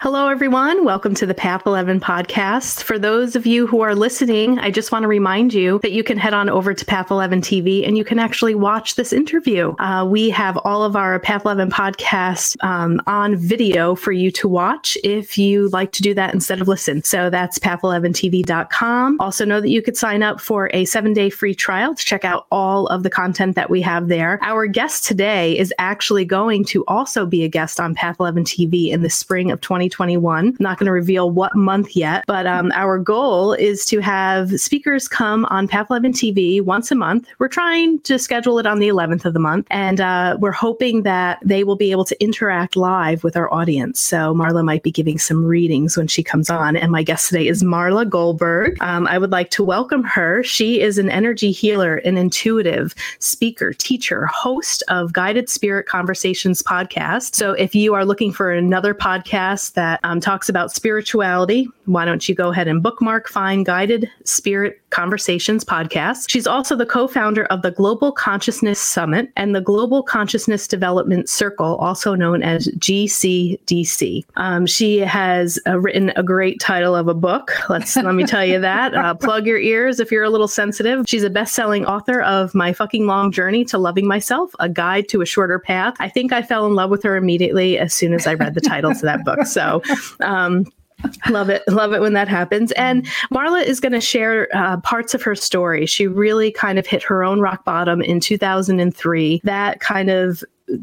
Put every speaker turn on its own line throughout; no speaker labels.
Hello, everyone. Welcome to the Path 11 podcast. For those of you who are listening, I just want to remind you that you can head on over to Path 11 TV and you can actually watch this interview. Uh, we have all of our Path 11 podcasts um, on video for you to watch if you like to do that instead of listen. So that's path11tv.com. Also, know that you could sign up for a seven day free trial to check out all of the content that we have there. Our guest today is actually going to also be a guest on Path 11 TV in the spring of 20. 2021. I'm not going to reveal what month yet, but um, our goal is to have speakers come on 11 TV once a month. We're trying to schedule it on the 11th of the month, and uh, we're hoping that they will be able to interact live with our audience. So Marla might be giving some readings when she comes on, and my guest today is Marla Goldberg. Um, I would like to welcome her. She is an energy healer, an intuitive speaker, teacher, host of Guided Spirit Conversations podcast. So if you are looking for another podcast that um, talks about spirituality. Why don't you go ahead and bookmark Find Guided Spirit Conversations podcast? She's also the co founder of the Global Consciousness Summit and the Global Consciousness Development Circle, also known as GCDC. Um, she has uh, written a great title of a book. Let's let me tell you that. Uh, plug your ears if you're a little sensitive. She's a best selling author of My Fucking Long Journey to Loving Myself, a guide to a shorter path. I think I fell in love with her immediately as soon as I read the title to that book. So um, love it. Love it when that happens. And marla is going to share uh, parts of her story. She really kind of hit her own rock bottom in 2003 that kind of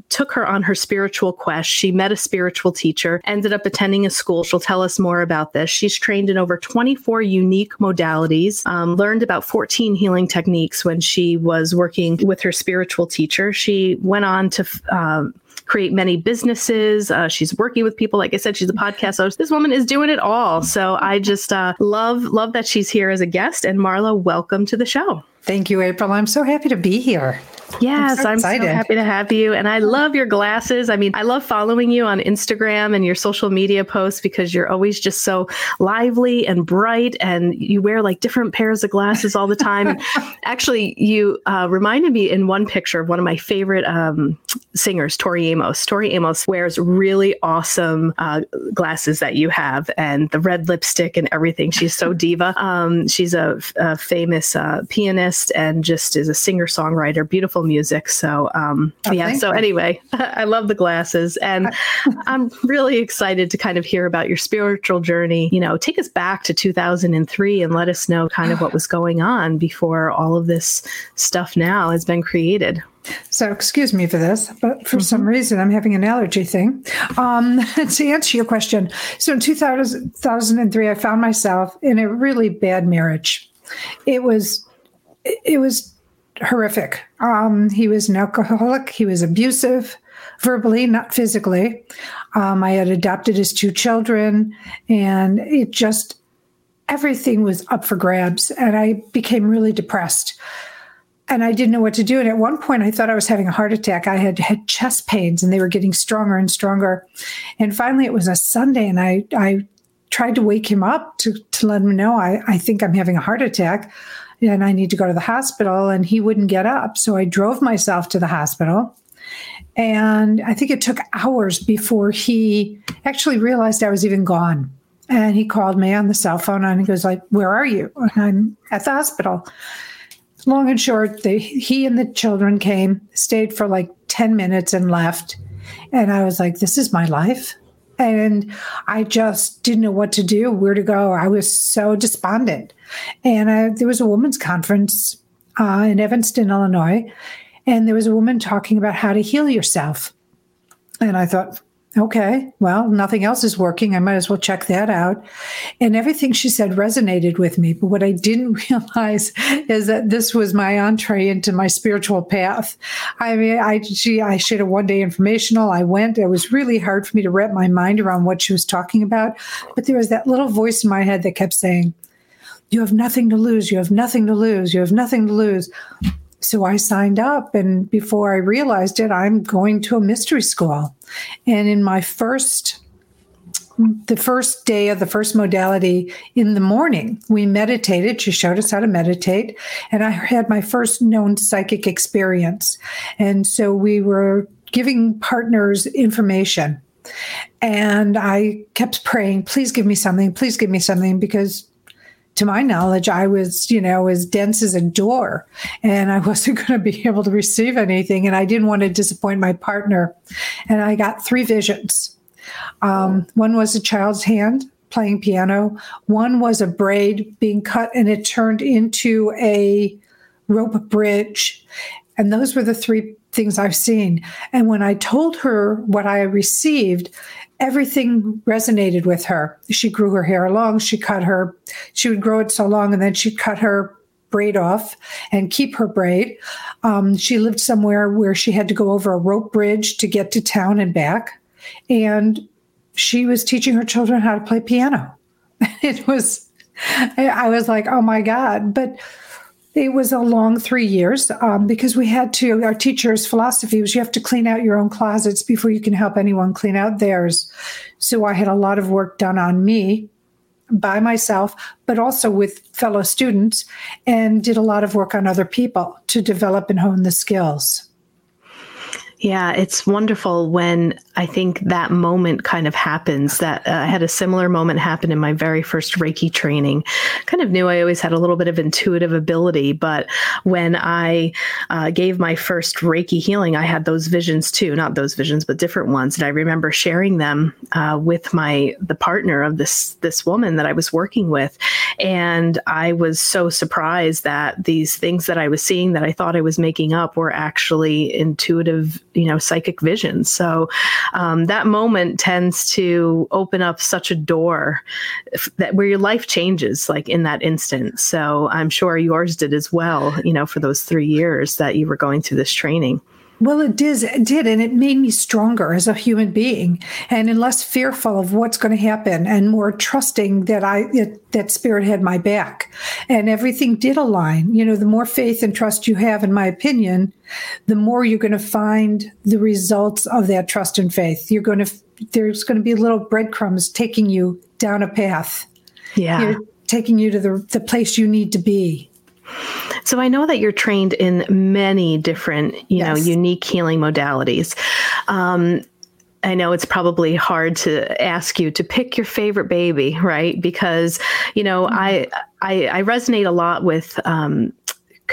took her on her spiritual quest. She met a spiritual teacher, ended up attending a school. She'll tell us more about this. She's trained in over 24 unique modalities, um, learned about 14 healing techniques when she was working with her spiritual teacher. She went on to um, create many businesses. Uh, she's working with people. Like I said, she's a podcast host. This woman is doing it all. So I just uh, love love that she's here as a guest. And Marla, welcome to the show.
Thank you, April. I'm so happy to be here.
Yes, I'm so, I'm so, happy to have you. And I love your glasses. I mean, I love following you on Instagram and your social media posts because you're always just so lively and bright and you wear like different pairs of glasses all the time. Actually, you uh, reminded me in one picture of one of my favorite um, singers, Tori Amos. Tori Amos wears really awesome uh, glasses that you have and the red lipstick and everything. She's so diva. Um, she's a, a famous uh, pianist and just is a singer songwriter, beautiful music. So, um, oh, yeah. So, you. anyway, I love the glasses. And I'm really excited to kind of hear about your spiritual journey. You know, take us back to 2003 and let us know kind of what was going on before all of this stuff now has been created.
So, excuse me for this, but for mm-hmm. some reason I'm having an allergy thing. Um, to answer your question, so in 2000, 2003, I found myself in a really bad marriage. It was, it was horrific. Um, he was an alcoholic. He was abusive, verbally, not physically. Um, I had adopted his two children, and it just everything was up for grabs. And I became really depressed. And I didn't know what to do. And at one point, I thought I was having a heart attack. I had had chest pains, and they were getting stronger and stronger. And finally, it was a Sunday, and I I tried to wake him up to to let him know I I think I'm having a heart attack and I need to go to the hospital. And he wouldn't get up. So I drove myself to the hospital. And I think it took hours before he actually realized I was even gone. And he called me on the cell phone and he goes like, "Where are you?" And I'm at the hospital. Long and short, he and the children came, stayed for like ten minutes, and left. And I was like, "This is my life." And I just didn't know what to do, where to go. I was so despondent. And I, there was a women's conference uh, in Evanston, Illinois, and there was a woman talking about how to heal yourself. And I thought, okay, well, nothing else is working. I might as well check that out. And everything she said resonated with me. But what I didn't realize is that this was my entree into my spiritual path. I mean, I she I shared a one day informational. I went. It was really hard for me to wrap my mind around what she was talking about. But there was that little voice in my head that kept saying, You have nothing to lose. You have nothing to lose. You have nothing to lose. So I signed up, and before I realized it, I'm going to a mystery school. And in my first the first day of the first modality in the morning, we meditated. She showed us how to meditate. And I had my first known psychic experience. And so we were giving partners information. And I kept praying, please give me something, please give me something, because to my knowledge, I was, you know, as dense as a door and I wasn't going to be able to receive anything. And I didn't want to disappoint my partner. And I got three visions. Um, one was a child's hand playing piano, one was a braid being cut and it turned into a rope bridge. And those were the three things I've seen. And when I told her what I received, everything resonated with her. She grew her hair long. She cut her, she would grow it so long and then she'd cut her braid off and keep her braid. Um, she lived somewhere where she had to go over a rope bridge to get to town and back. And she was teaching her children how to play piano. It was, I was like, oh my God. But it was a long three years um, because we had to, our teacher's philosophy was you have to clean out your own closets before you can help anyone clean out theirs. So I had a lot of work done on me by myself, but also with fellow students, and did a lot of work on other people to develop and hone the skills.
Yeah, it's wonderful when I think that moment kind of happens. That uh, I had a similar moment happen in my very first Reiki training. Kind of knew I always had a little bit of intuitive ability, but when I uh, gave my first Reiki healing, I had those visions too. Not those visions, but different ones. And I remember sharing them uh, with my the partner of this this woman that I was working with, and I was so surprised that these things that I was seeing that I thought I was making up were actually intuitive you know psychic visions. so um, that moment tends to open up such a door that where your life changes like in that instant. So i'm sure yours did as well you know for those three years that you were going through this training
well, it did, it did, and it made me stronger as a human being, and less fearful of what's going to happen, and more trusting that I it, that spirit had my back, and everything did align. You know, the more faith and trust you have, in my opinion, the more you're going to find the results of that trust and faith. You're going to there's going to be little breadcrumbs taking you down a path.
Yeah, You're
taking you to the the place you need to be.
So I know that you're trained in many different, you yes. know, unique healing modalities. Um, I know it's probably hard to ask you to pick your favorite baby, right? Because you know, mm-hmm. I, I, I resonate a lot with um,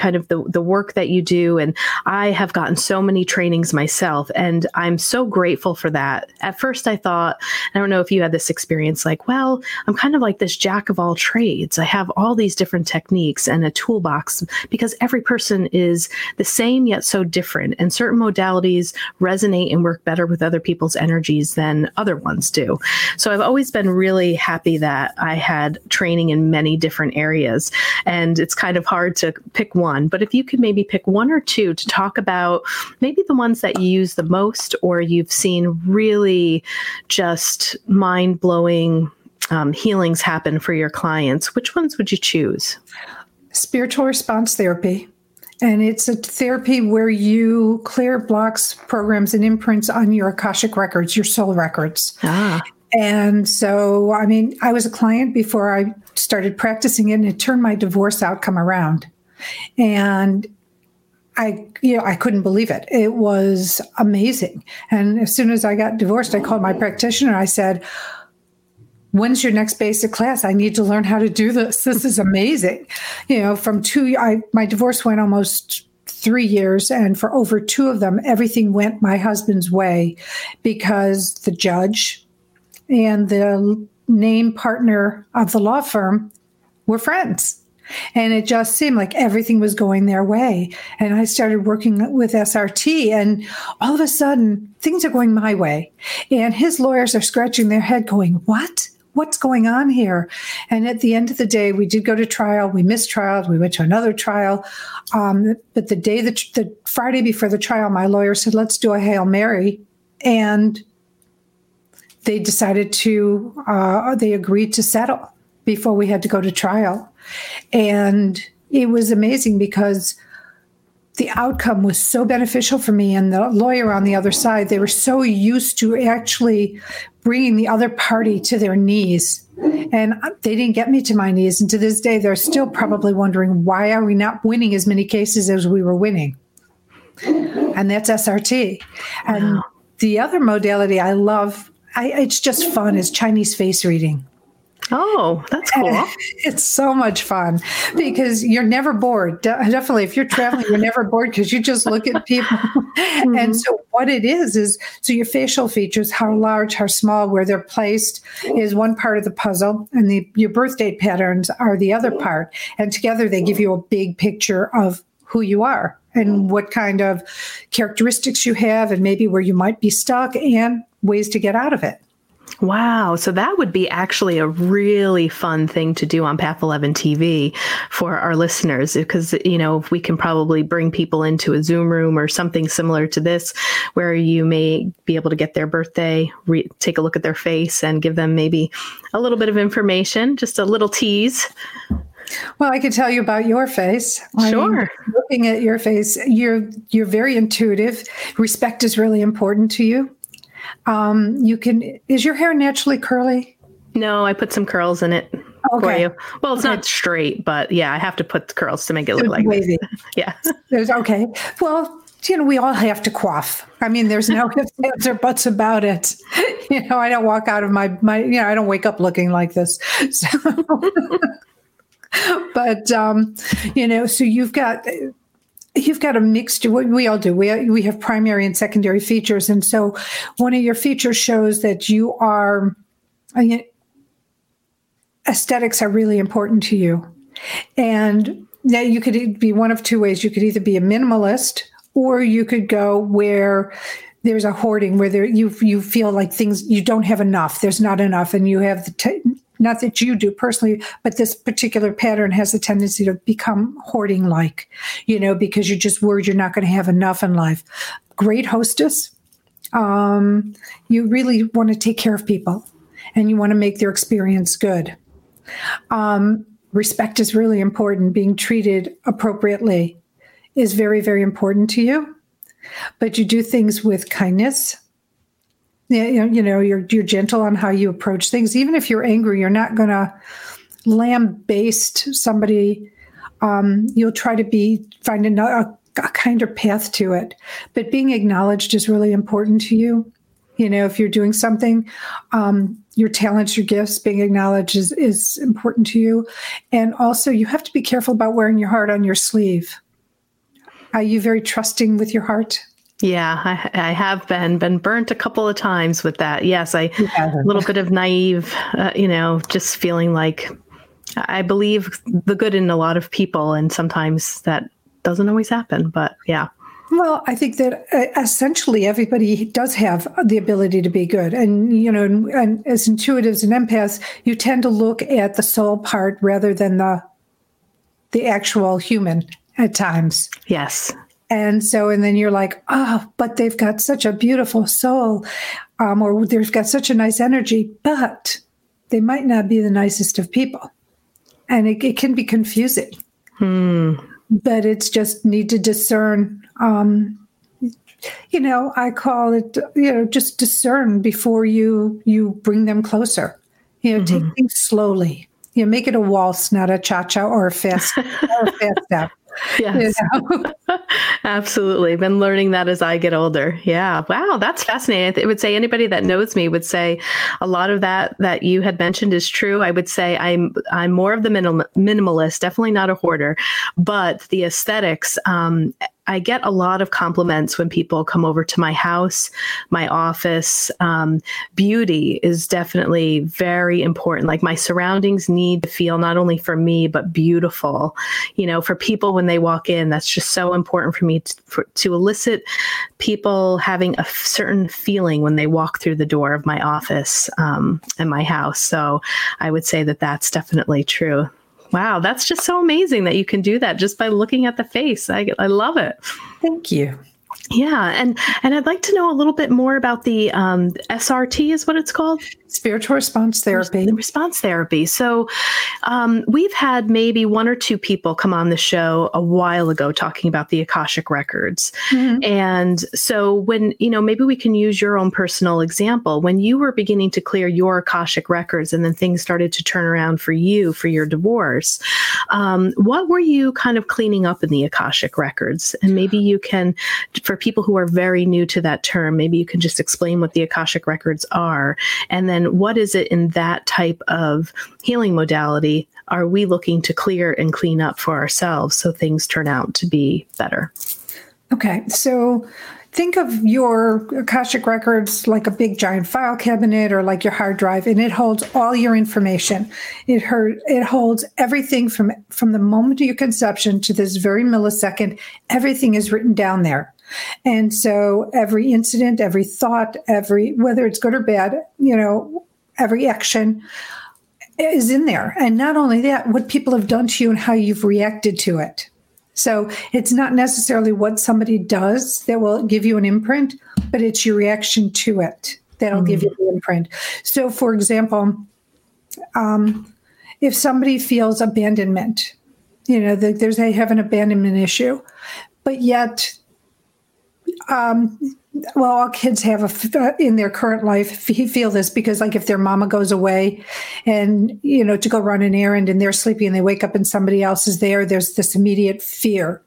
kind of the, the work that you do. And I have gotten so many trainings myself, and I'm so grateful for that. At first, I thought, I don't know if you had this experience like, well, I'm kind of like this jack of all trades. I have all these different techniques and a toolbox because every person is the same yet so different. And certain modalities resonate and work better with other people's energies than other ones do. So I've always been really happy that I had training in many different areas. And it's kind of hard to pick one, but if you could maybe pick one or two to talk about maybe the ones that you use the most or you've seen really just mind blowing um, healings happen for your clients, which ones would you choose?
Spiritual response therapy. And it's a therapy where you clear blocks, programs, and imprints on your Akashic records, your soul records. Ah. And so, I mean, I was a client before I started practicing it, and it turned my divorce outcome around. And I, you know, I couldn't believe it. It was amazing. And as soon as I got divorced, I called my practitioner. I said, when's your next basic class? I need to learn how to do this. This is amazing. You know, from two, I, my divorce went almost three years, and for over two of them, everything went my husband's way because the judge and the name partner of the law firm were friends. And it just seemed like everything was going their way. And I started working with SRT, and all of a sudden, things are going my way. And his lawyers are scratching their head, going, What? What's going on here? And at the end of the day, we did go to trial. We missed trials. We went to another trial. Um, but the day, that, the Friday before the trial, my lawyer said, Let's do a Hail Mary. And they decided to, uh, they agreed to settle before we had to go to trial. And it was amazing because the outcome was so beneficial for me and the lawyer on the other side. They were so used to actually bringing the other party to their knees. And they didn't get me to my knees. And to this day they're still probably wondering why are we not winning as many cases as we were winning? And that's srt and wow. the other modality i love I, it's just fun is chinese face reading
Oh, that's cool.
it's so much fun because you're never bored. definitely, if you're traveling, you're never bored because you just look at people. mm-hmm. And so, what it is is so your facial features, how large, how small, where they're placed, is one part of the puzzle, and the your birth date patterns are the other part. And together, they give you a big picture of who you are and what kind of characteristics you have, and maybe where you might be stuck, and ways to get out of it.
Wow. So that would be actually a really fun thing to do on Path 11 TV for our listeners because, you know, we can probably bring people into a Zoom room or something similar to this where you may be able to get their birthday, re- take a look at their face and give them maybe a little bit of information, just a little tease.
Well, I could tell you about your face.
Sure.
I'm looking at your face, you're you're very intuitive. Respect is really important to you. Um, you can. Is your hair naturally curly?
No, I put some curls in it okay. for you. Well, it's okay. not straight, but yeah, I have to put the curls to make it look like wavy. yeah.
There's okay. Well, you know, we all have to quaff. I mean, there's no ifs, ands, or buts about it. You know, I don't walk out of my my. You know, I don't wake up looking like this. So, but um, you know, so you've got you've got a mixed we all do. We, we have primary and secondary features. And so one of your features shows that you are uh, aesthetics are really important to you. And now you could be one of two ways. You could either be a minimalist or you could go where there's a hoarding where there you you feel like things you don't have enough. There's not enough. And you have the t- not that you do personally, but this particular pattern has a tendency to become hoarding like, you know, because you're just worried you're not going to have enough in life. Great hostess. Um, you really want to take care of people and you want to make their experience good. Um, respect is really important. Being treated appropriately is very, very important to you. But you do things with kindness you know you're you're gentle on how you approach things. Even if you're angry you're not going to lambaste somebody. Um, you'll try to be find a, a, a kinder path to it. But being acknowledged is really important to you. You know if you're doing something um, your talents your gifts being acknowledged is, is important to you. And also you have to be careful about wearing your heart on your sleeve. Are you very trusting with your heart
yeah, I, I, have been been burnt a couple of times with that. Yes, I a little bit of naive, uh, you know, just feeling like I believe the good in a lot of people, and sometimes that doesn't always happen. But yeah.
Well, I think that uh, essentially everybody does have the ability to be good, and you know, and, and as intuitives and empaths, you tend to look at the soul part rather than the the actual human at times.
Yes.
And so, and then you're like, oh, but they've got such a beautiful soul, um, or they've got such a nice energy, but they might not be the nicest of people. And it, it can be confusing.
Hmm.
But it's just need to discern. Um, you know, I call it, you know, just discern before you you bring them closer. You know, mm-hmm. take things slowly. You know, make it a waltz, not a cha cha or a fast or a fast step.
Yes. You know? Absolutely. Been learning that as I get older. Yeah. Wow. That's fascinating. I would say anybody that knows me would say a lot of that that you had mentioned is true. I would say I'm I'm more of the minimal, minimalist, definitely not a hoarder, but the aesthetics um, I get a lot of compliments when people come over to my house, my office. Um, beauty is definitely very important. Like my surroundings need to feel not only for me, but beautiful. You know, for people when they walk in, that's just so important for me to, for, to elicit people having a certain feeling when they walk through the door of my office um, and my house. So I would say that that's definitely true. Wow, that's just so amazing that you can do that just by looking at the face. I, I love it.
Thank you.
Yeah, and and I'd like to know a little bit more about the um, SRT is what it's called.
Spiritual response therapy.
Response therapy. So, um, we've had maybe one or two people come on the show a while ago talking about the Akashic records. Mm-hmm. And so, when, you know, maybe we can use your own personal example. When you were beginning to clear your Akashic records and then things started to turn around for you for your divorce, um, what were you kind of cleaning up in the Akashic records? And maybe you can, for people who are very new to that term, maybe you can just explain what the Akashic records are. And then then what is it in that type of healing modality are we looking to clear and clean up for ourselves so things turn out to be better?
Okay, so think of your Akashic records like a big giant file cabinet or like your hard drive, and it holds all your information. It heard, it holds everything from from the moment of your conception to this very millisecond. Everything is written down there. And so every incident, every thought, every, whether it's good or bad, you know, every action is in there. And not only that, what people have done to you and how you've reacted to it. So it's not necessarily what somebody does that will give you an imprint, but it's your reaction to it that'll mm-hmm. give you the imprint. So, for example, um, if somebody feels abandonment, you know, the, there's they have an abandonment issue, but yet um, well, all kids have a, uh, in their current life feel this because, like, if their mama goes away, and you know, to go run an errand, and they're sleeping, and they wake up and somebody else is there, there's this immediate fear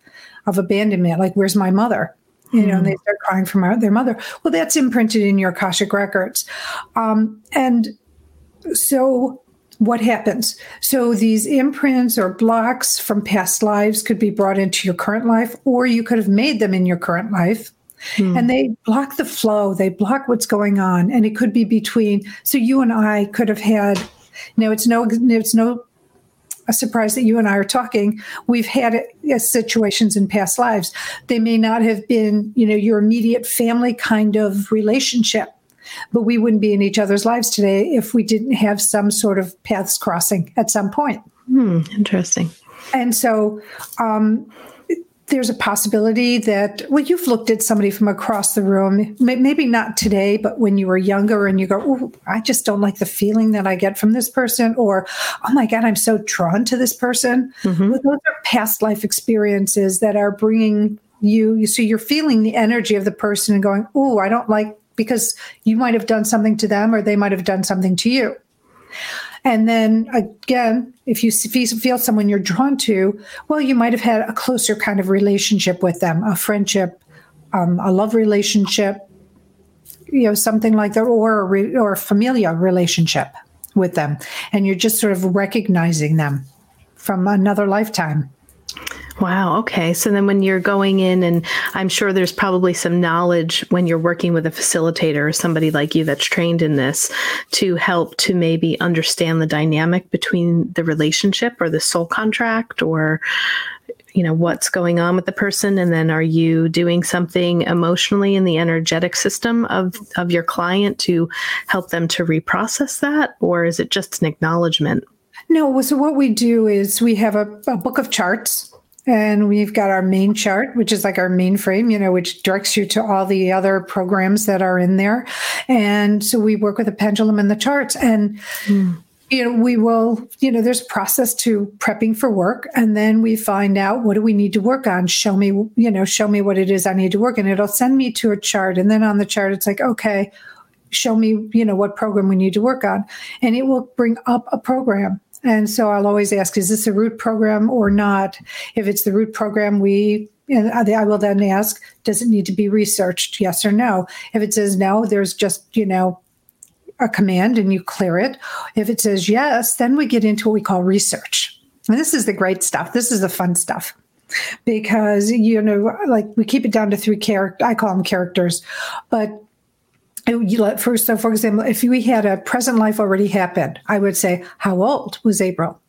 of abandonment. Like, where's my mother? You know, mm. and they hmm. start crying from their mother. Well, that's imprinted in your Akashic records, um, and so what happens? So these imprints or blocks from past lives could be brought into your current life, or you could have made them in your current life. Hmm. And they block the flow, they block what's going on. And it could be between, so you and I could have had, you know, it's no, it's no a surprise that you and I are talking. We've had uh, situations in past lives. They may not have been, you know, your immediate family kind of relationship, but we wouldn't be in each other's lives today if we didn't have some sort of paths crossing at some point.
Hmm, interesting.
And so, um, there's a possibility that well you've looked at somebody from across the room maybe not today but when you were younger and you go oh i just don't like the feeling that i get from this person or oh my god i'm so drawn to this person mm-hmm. well, those are past life experiences that are bringing you you see you're feeling the energy of the person and going oh i don't like because you might have done something to them or they might have done something to you and then again, if you feel someone you're drawn to, well, you might have had a closer kind of relationship with them, a friendship, um, a love relationship, you know, something like that, or a re- or a familial relationship with them, and you're just sort of recognizing them from another lifetime.
Wow. Okay. So then when you're going in, and I'm sure there's probably some knowledge when you're working with a facilitator or somebody like you that's trained in this to help to maybe understand the dynamic between the relationship or the soul contract or you know what's going on with the person and then are you doing something emotionally in the energetic system of of your client to help them to reprocess that or is it just an acknowledgement
no so what we do is we have a, a book of charts and we've got our main chart, which is like our mainframe, you know, which directs you to all the other programs that are in there. And so we work with a pendulum and the charts. And, mm. you know, we will, you know, there's a process to prepping for work. And then we find out what do we need to work on? Show me, you know, show me what it is I need to work. And it'll send me to a chart. And then on the chart, it's like, okay, show me, you know, what program we need to work on. And it will bring up a program and so I'll always ask, is this a root program or not? If it's the root program, we and I will then ask, does it need to be researched? Yes or no. If it says no, there's just, you know, a command and you clear it. If it says yes, then we get into what we call research. And this is the great stuff. This is the fun stuff because, you know, like we keep it down to three characters. I call them characters, but let first so for example if we had a present life already happened i would say how old was april?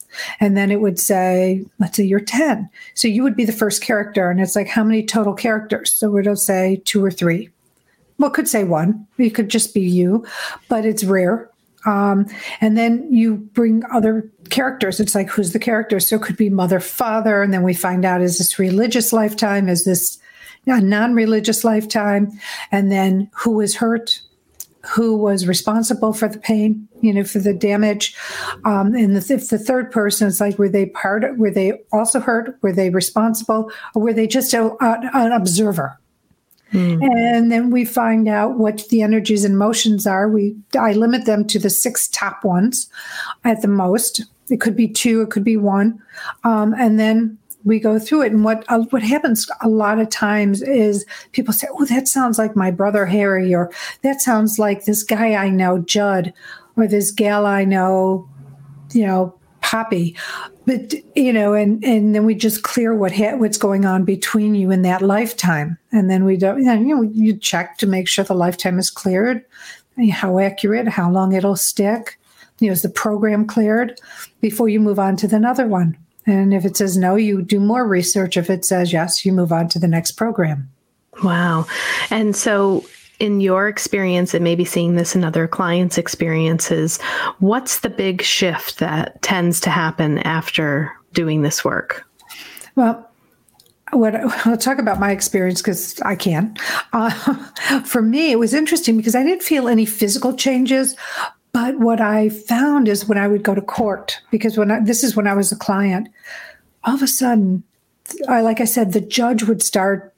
And then it would say let's say you're 10 so you would be the first character and it's like how many total characters? So it'll say two or three. Well could say one. It could just be you but it's rare. Um, and then you bring other characters. It's like who's the character? So it could be mother father and then we find out is this religious lifetime? Is this a non religious lifetime, and then who was hurt, who was responsible for the pain, you know, for the damage. Um, and the, if the third person is like, were they part, were they also hurt? Were they responsible? Or were they just a, a, an observer? Mm. And then we find out what the energies and emotions are. We I limit them to the six top ones at the most. It could be two, it could be one, um, and then we go through it. And what uh, what happens a lot of times is people say, "Oh, that sounds like my brother Harry," or "That sounds like this guy I know, Judd," or "This gal I know, you know, Poppy." But you know, and and then we just clear what ha- what's going on between you in that lifetime, and then we don't. You know, you check to make sure the lifetime is cleared, how accurate, how long it'll stick. You know, is the program cleared before you move on to the another one? And if it says no, you do more research. If it says yes, you move on to the next program.
Wow. And so, in your experience, and maybe seeing this in other clients' experiences, what's the big shift that tends to happen after doing this work?
Well, what I'll talk about my experience because I can. Uh, for me, it was interesting because I didn't feel any physical changes, but what I found is when I would go to court, because when I, this is when I was a client, all of a sudden, I, like I said, the judge would start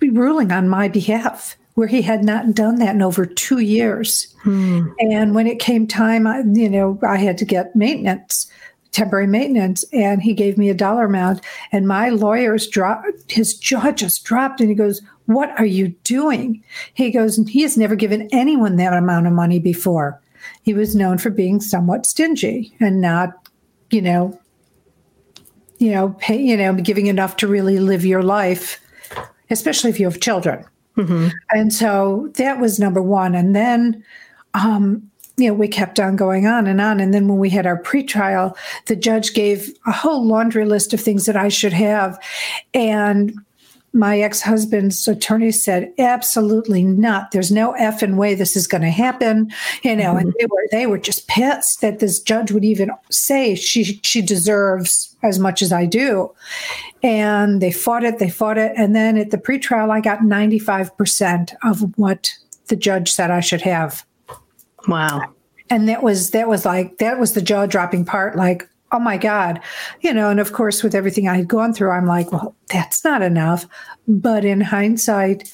ruling on my behalf, where he had not done that in over two years. Hmm. And when it came time, I, you know, I had to get maintenance temporary maintenance and he gave me a dollar amount and my lawyers dropped his jaw just dropped and he goes what are you doing he goes he has never given anyone that amount of money before he was known for being somewhat stingy and not you know you know pay, you know giving enough to really live your life especially if you have children mm-hmm. and so that was number one and then um, you know, we kept on going on and on. And then when we had our pretrial, the judge gave a whole laundry list of things that I should have. And my ex-husband's attorney said, absolutely not. There's no effing way this is going to happen. You know, mm-hmm. and they were, they were just pissed that this judge would even say she, she deserves as much as I do. And they fought it, they fought it. And then at the pretrial, I got 95% of what the judge said I should have.
Wow.
And that was that was like that was the jaw dropping part like oh my god. You know and of course with everything i had gone through i'm like well that's not enough. But in hindsight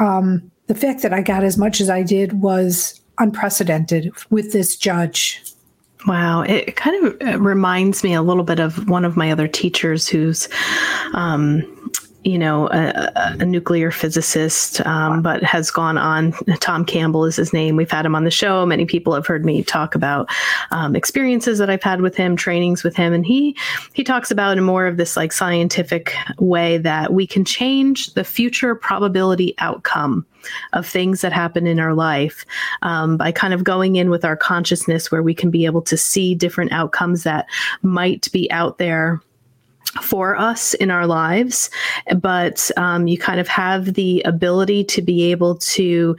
um, the fact that i got as much as i did was unprecedented with this judge.
Wow. It kind of uh, reminds me a little bit of one of my other teachers who's um, you know, a, a nuclear physicist, um, but has gone on. Tom Campbell is his name. We've had him on the show. Many people have heard me talk about um, experiences that I've had with him, trainings with him, and he he talks about in more of this like scientific way that we can change the future probability outcome of things that happen in our life um, by kind of going in with our consciousness, where we can be able to see different outcomes that might be out there for us in our lives, but um, you kind of have the ability to be able to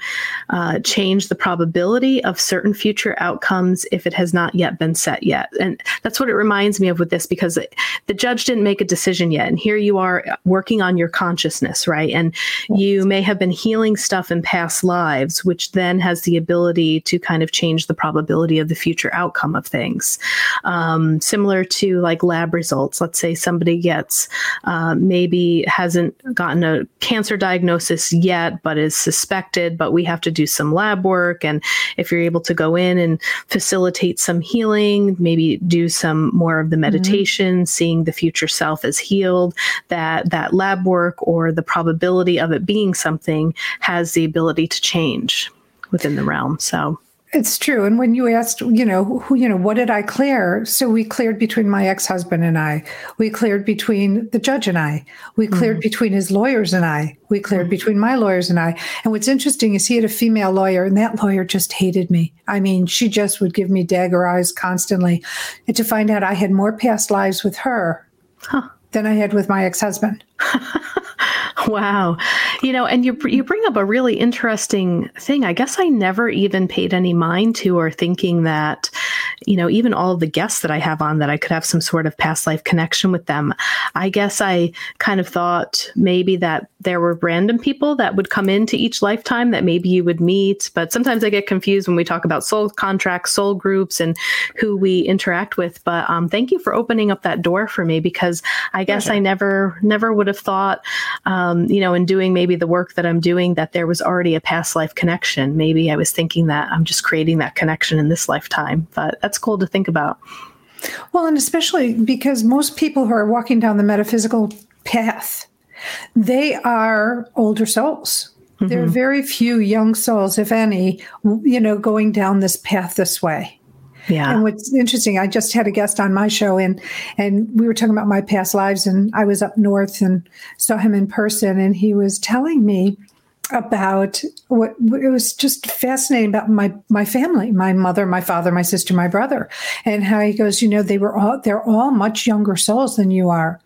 uh, change the probability of certain future outcomes if it has not yet been set yet. And that's what it reminds me of with this because the judge didn't make a decision yet. And here you are working on your consciousness, right? And you may have been healing stuff in past lives, which then has the ability to kind of change the probability of the future outcome of things. Um, similar to like lab results. Let's say somebody somebody gets, uh, maybe hasn't gotten a cancer diagnosis yet, but is suspected, but we have to do some lab work. And if you're able to go in and facilitate some healing, maybe do some more of the mm-hmm. meditation, mm-hmm. seeing the future self as healed, that that lab work or the probability of it being something has the ability to change within the realm. So
it's true. And when you asked, you know, who, you know, what did I clear? So we cleared between my ex-husband and I. We cleared between the judge and I. We cleared mm-hmm. between his lawyers and I. We cleared mm-hmm. between my lawyers and I. And what's interesting is he had a female lawyer, and that lawyer just hated me. I mean, she just would give me dagger eyes constantly. And to find out I had more past lives with her huh. than I had with my ex-husband.
Wow. You know, and you you bring up a really interesting thing. I guess I never even paid any mind to or thinking that you know, even all of the guests that I have on that I could have some sort of past life connection with them. I guess I kind of thought maybe that there were random people that would come into each lifetime that maybe you would meet. But sometimes I get confused when we talk about soul contracts, soul groups, and who we interact with. But um, thank you for opening up that door for me because I guess I never, never would have thought, um, you know, in doing maybe the work that I'm doing, that there was already a past life connection. Maybe I was thinking that I'm just creating that connection in this lifetime. But that's cool to think about.
Well, and especially because most people who are walking down the metaphysical path, they are older souls. Mm-hmm. There are mm-hmm. very few young souls, if any, you know, going down this path this way.
Yeah.
And what's interesting, I just had a guest on my show and and we were talking about my past lives and I was up north and saw him in person and he was telling me about what it was just fascinating about my my family, my mother, my father, my sister, my brother, and how he goes, you know, they were all they're all much younger souls than you are.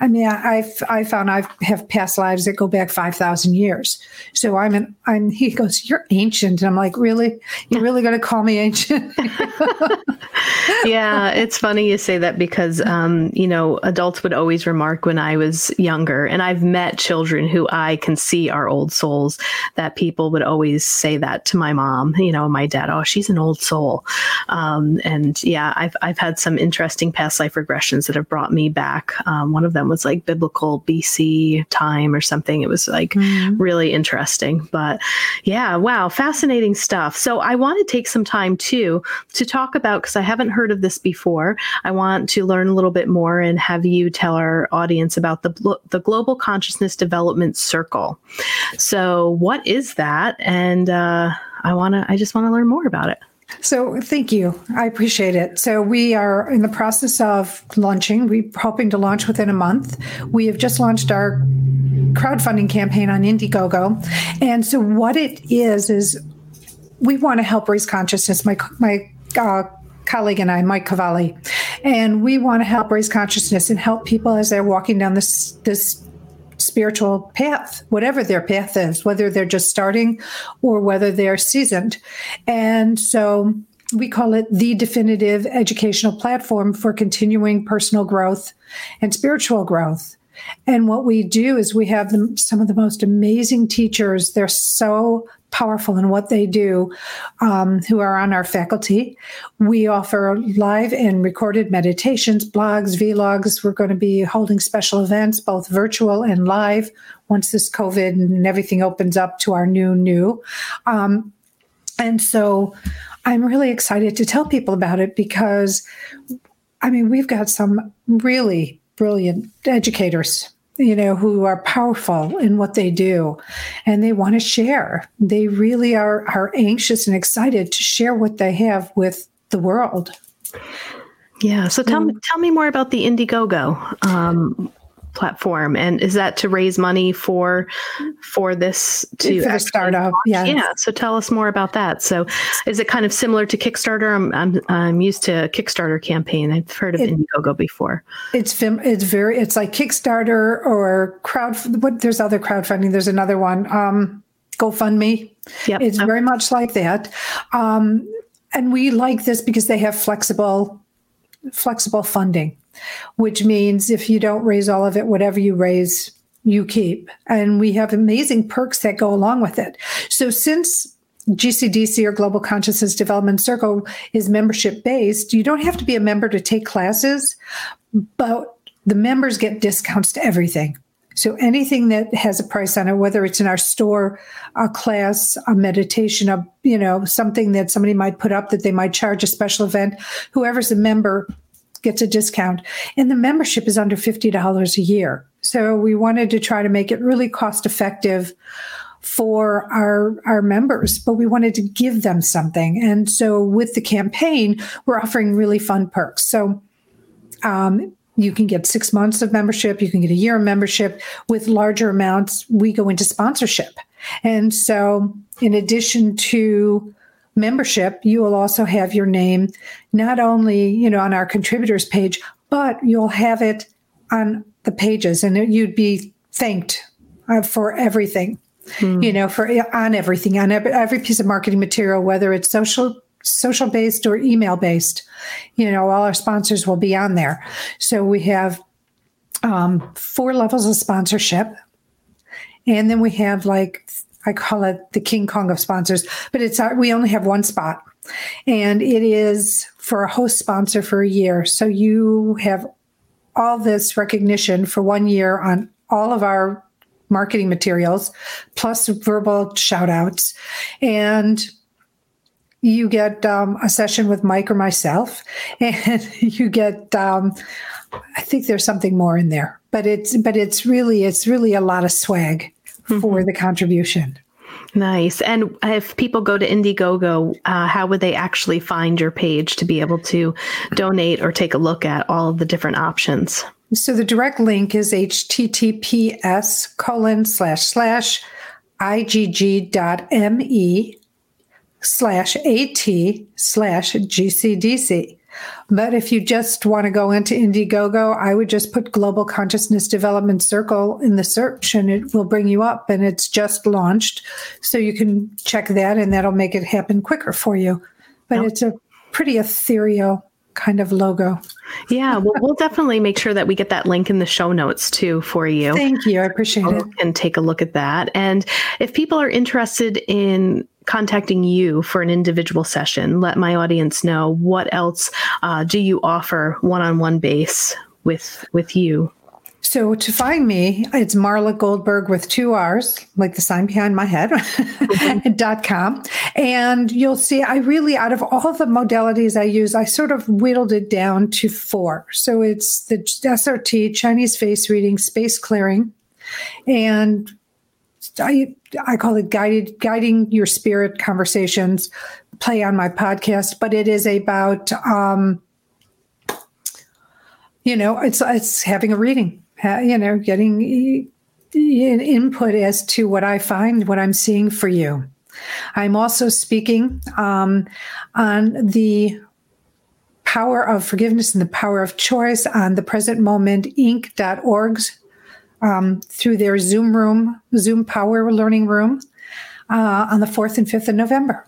I mean, I I found I have past lives that go back five thousand years. So I'm an I'm. He goes, "You're ancient," and I'm like, "Really? You're really going to call me ancient?"
yeah, it's funny you say that because um, you know adults would always remark when I was younger, and I've met children who I can see are old souls. That people would always say that to my mom, you know, my dad. Oh, she's an old soul, um, and yeah, I've I've had some interesting past life regressions that have brought me back. Um, one of them was like biblical BC time or something. It was like mm-hmm. really interesting. But yeah, wow, fascinating stuff. So I want to take some time too to talk about because I haven't heard of this before. I want to learn a little bit more and have you tell our audience about the the Global Consciousness Development Circle. So what is that? And uh, I want to. I just want to learn more about it.
So thank you. I appreciate it. So we are in the process of launching. We're hoping to launch within a month. We have just launched our crowdfunding campaign on Indiegogo. And so what it is is we want to help raise consciousness. My my uh, colleague and I, Mike Cavalli, and we want to help raise consciousness and help people as they're walking down this this spiritual path, whatever their path is, whether they're just starting or whether they're seasoned. And so we call it the definitive educational platform for continuing personal growth and spiritual growth. And what we do is we have some of the most amazing teachers. They're so powerful in what they do um, who are on our faculty. We offer live and recorded meditations, blogs, vlogs. We're going to be holding special events, both virtual and live, once this COVID and everything opens up to our new, new. Um, and so I'm really excited to tell people about it because, I mean, we've got some really brilliant educators you know, who are powerful in what they do and they want to share. They really are, are anxious and excited to share what they have with the world.
Yeah. So tell me, tell me more about the Indiegogo. Um, platform. And is that to raise money for for this to
for startup yeah
yeah so tell us more about that. So is it kind of similar to kickstarter? I'm i'm, I'm used to kickstarter campaign. I've heard of it, indiegogo before.
It's it's very it's like kickstarter or crowd what there's other crowdfunding. There's another one um gofundme. Yep. it's okay. very much like that. Um and we like this because they have flexible flexible funding which means if you don't raise all of it, whatever you raise, you keep. And we have amazing perks that go along with it. So since GCDC or Global Consciousness Development Circle is membership based, you don't have to be a member to take classes, but the members get discounts to everything. So anything that has a price on it, whether it's in our store, a class, a meditation, a you know something that somebody might put up that they might charge a special event, whoever's a member gets a discount. And the membership is under $50 a year. So we wanted to try to make it really cost effective for our our members but we wanted to give them something and so with the campaign we're offering really fun perks so um, you can get six months of membership you can get a year of membership with larger amounts we go into sponsorship and so in addition to membership, you will also have your name not only, you know, on our contributors page, but you'll have it on the pages and you'd be thanked uh, for everything. Hmm. You know, for on everything, on every, every piece of marketing material, whether it's social social based or email based. You know, all our sponsors will be on there. So we have um, four levels of sponsorship. And then we have like, I call it the King Kong of sponsors, but it's our, we only have one spot. And it is for a host sponsor for a year. So you have all this recognition for one year on all of our marketing materials, plus verbal shout outs. And you get um, a session with Mike or myself, and you get, um, I think there's something more in there, but it's, but it's really, it's really a lot of swag mm-hmm. for the contribution.
Nice. And if people go to Indiegogo, uh, how would they actually find your page to be able to donate or take a look at all of the different options?
So the direct link is https colon slash slash igg.me slash at slash gcdc. But if you just want to go into Indiegogo, I would just put Global Consciousness Development Circle in the search and it will bring you up. And it's just launched. So you can check that and that'll make it happen quicker for you. But oh. it's a pretty ethereal kind of logo.
Yeah, well, we'll definitely make sure that we get that link in the show notes too for you.
Thank you. I appreciate it.
And take a look at that. And if people are interested in contacting you for an individual session, let my audience know what else uh, do you offer one-on-one base with with you.
So to find me, it's Marla Goldberg with two R's, like the sign behind my head, dot com. And you'll see I really, out of all the modalities I use, I sort of whittled it down to four. So it's the SRT, Chinese face reading, space clearing, and I I call it guided guiding your spirit conversations, play on my podcast, but it is about um, you know, it's it's having a reading you know, getting input as to what I find, what I'm seeing for you. I'm also speaking um, on the power of forgiveness and the power of choice on the present moment inc.org's um, through their Zoom room, Zoom Power Learning Room uh, on the 4th and 5th of November.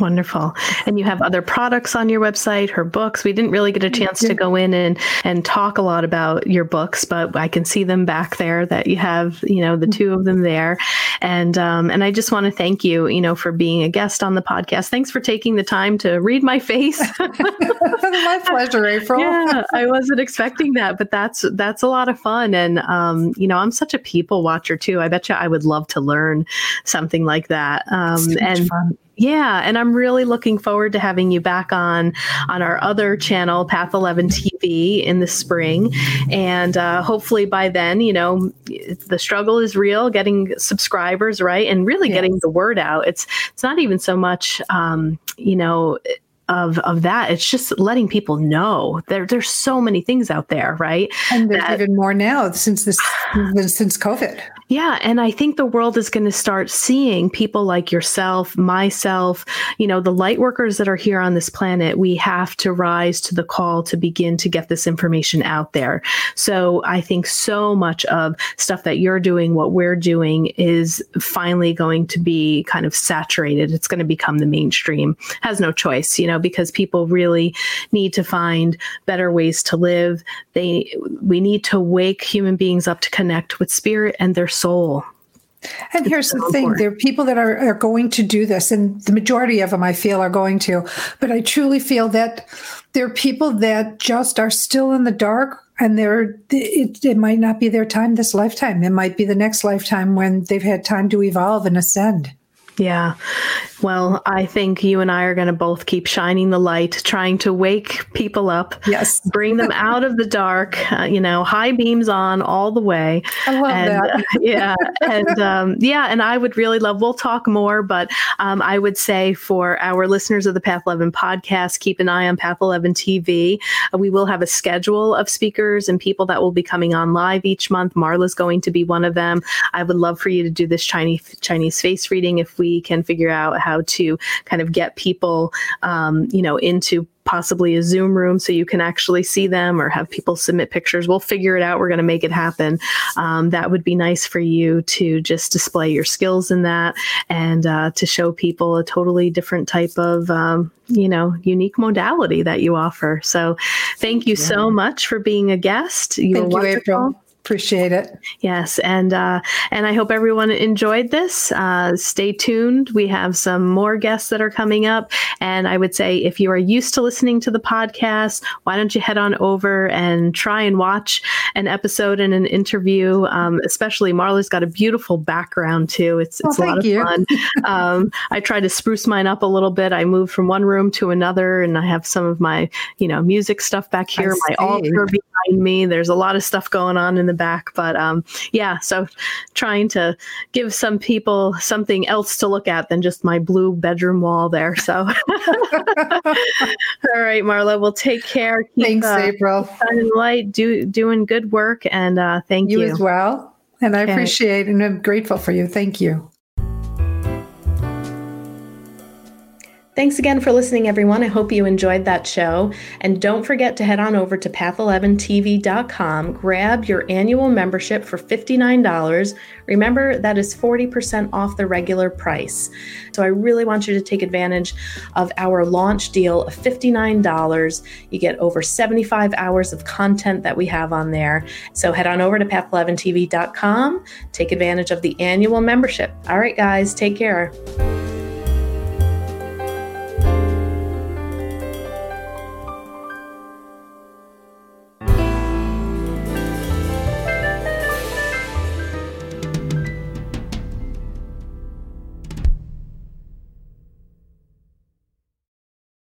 Wonderful. And you have other products on your website, her books. We didn't really get a chance to go in and, and talk a lot about your books, but I can see them back there that you have, you know, the two of them there. And, um, and I just want to thank you, you know, for being a guest on the podcast. Thanks for taking the time to read my face.
my pleasure, April.
yeah, I wasn't expecting that, but that's, that's a lot of fun. And, um, you know, I'm such a people watcher too. I bet you I would love to learn something like that. Um, so and, fun yeah, and I'm really looking forward to having you back on on our other channel, Path 11 TV, in the spring, and uh, hopefully by then, you know, the struggle is real, getting subscribers right, and really yes. getting the word out. It's it's not even so much, um, you know of of that it's just letting people know there there's so many things out there right
and there's that, even more now since this since covid
yeah. And I think the world is going to start seeing people like yourself, myself, you know, the light workers that are here on this planet. We have to rise to the call to begin to get this information out there. So I think so much of stuff that you're doing, what we're doing is finally going to be kind of saturated. It's going to become the mainstream. Has no choice, you know, because people really need to find better ways to live. They, we need to wake human beings up to connect with spirit and their soul.
And here's the thing there are people that are, are going to do this, and the majority of them I feel are going to. But I truly feel that there are people that just are still in the dark and they're it, it might not be their time this lifetime it might be the next lifetime when they've had time to evolve and ascend
yeah. Well, I think you and I are going to both keep shining the light, trying to wake people up.
Yes.
Bring them out of the dark, uh, you know, high beams on all the way.
I love
and,
that.
Uh, yeah. And um, yeah. And I would really love, we'll talk more, but um, I would say for our listeners of the Path 11 podcast, keep an eye on Path 11 TV. Uh, we will have a schedule of speakers and people that will be coming on live each month. Marla's going to be one of them. I would love for you to do this Chinese, Chinese face reading if we we can figure out how to kind of get people, um, you know, into possibly a Zoom room so you can actually see them or have people submit pictures. We'll figure it out. We're going to make it happen. Um, that would be nice for you to just display your skills in that and uh, to show people a totally different type of, um, you know, unique modality that you offer. So thank you yeah. so much for being a guest.
You thank you, April. Appreciate it.
Yes, and uh, and I hope everyone enjoyed this. Uh, stay tuned. We have some more guests that are coming up, and I would say if you are used to listening to the podcast, why don't you head on over and try and watch an episode and an interview? Um, especially Marla's got a beautiful background too. It's it's
well, a lot of
you. fun. um, I tried to spruce mine up a little bit. I moved from one room to another, and I have some of my you know music stuff back here. I my altar behind me. There's a lot of stuff going on in the back. But um, yeah, so trying to give some people something else to look at than just my blue bedroom wall there. So, all right, Marla, we'll take care.
Keep, Thanks, uh, April.
Shining light, do, doing good work, and uh, thank you.
You as well. And I okay. appreciate and I'm grateful for you. Thank you.
Thanks again for listening, everyone. I hope you enjoyed that show. And don't forget to head on over to path11tv.com, grab your annual membership for $59. Remember, that is 40% off the regular price. So I really want you to take advantage of our launch deal of $59. You get over 75 hours of content that we have on there. So head on over to path11tv.com, take advantage of the annual membership. All right, guys, take care.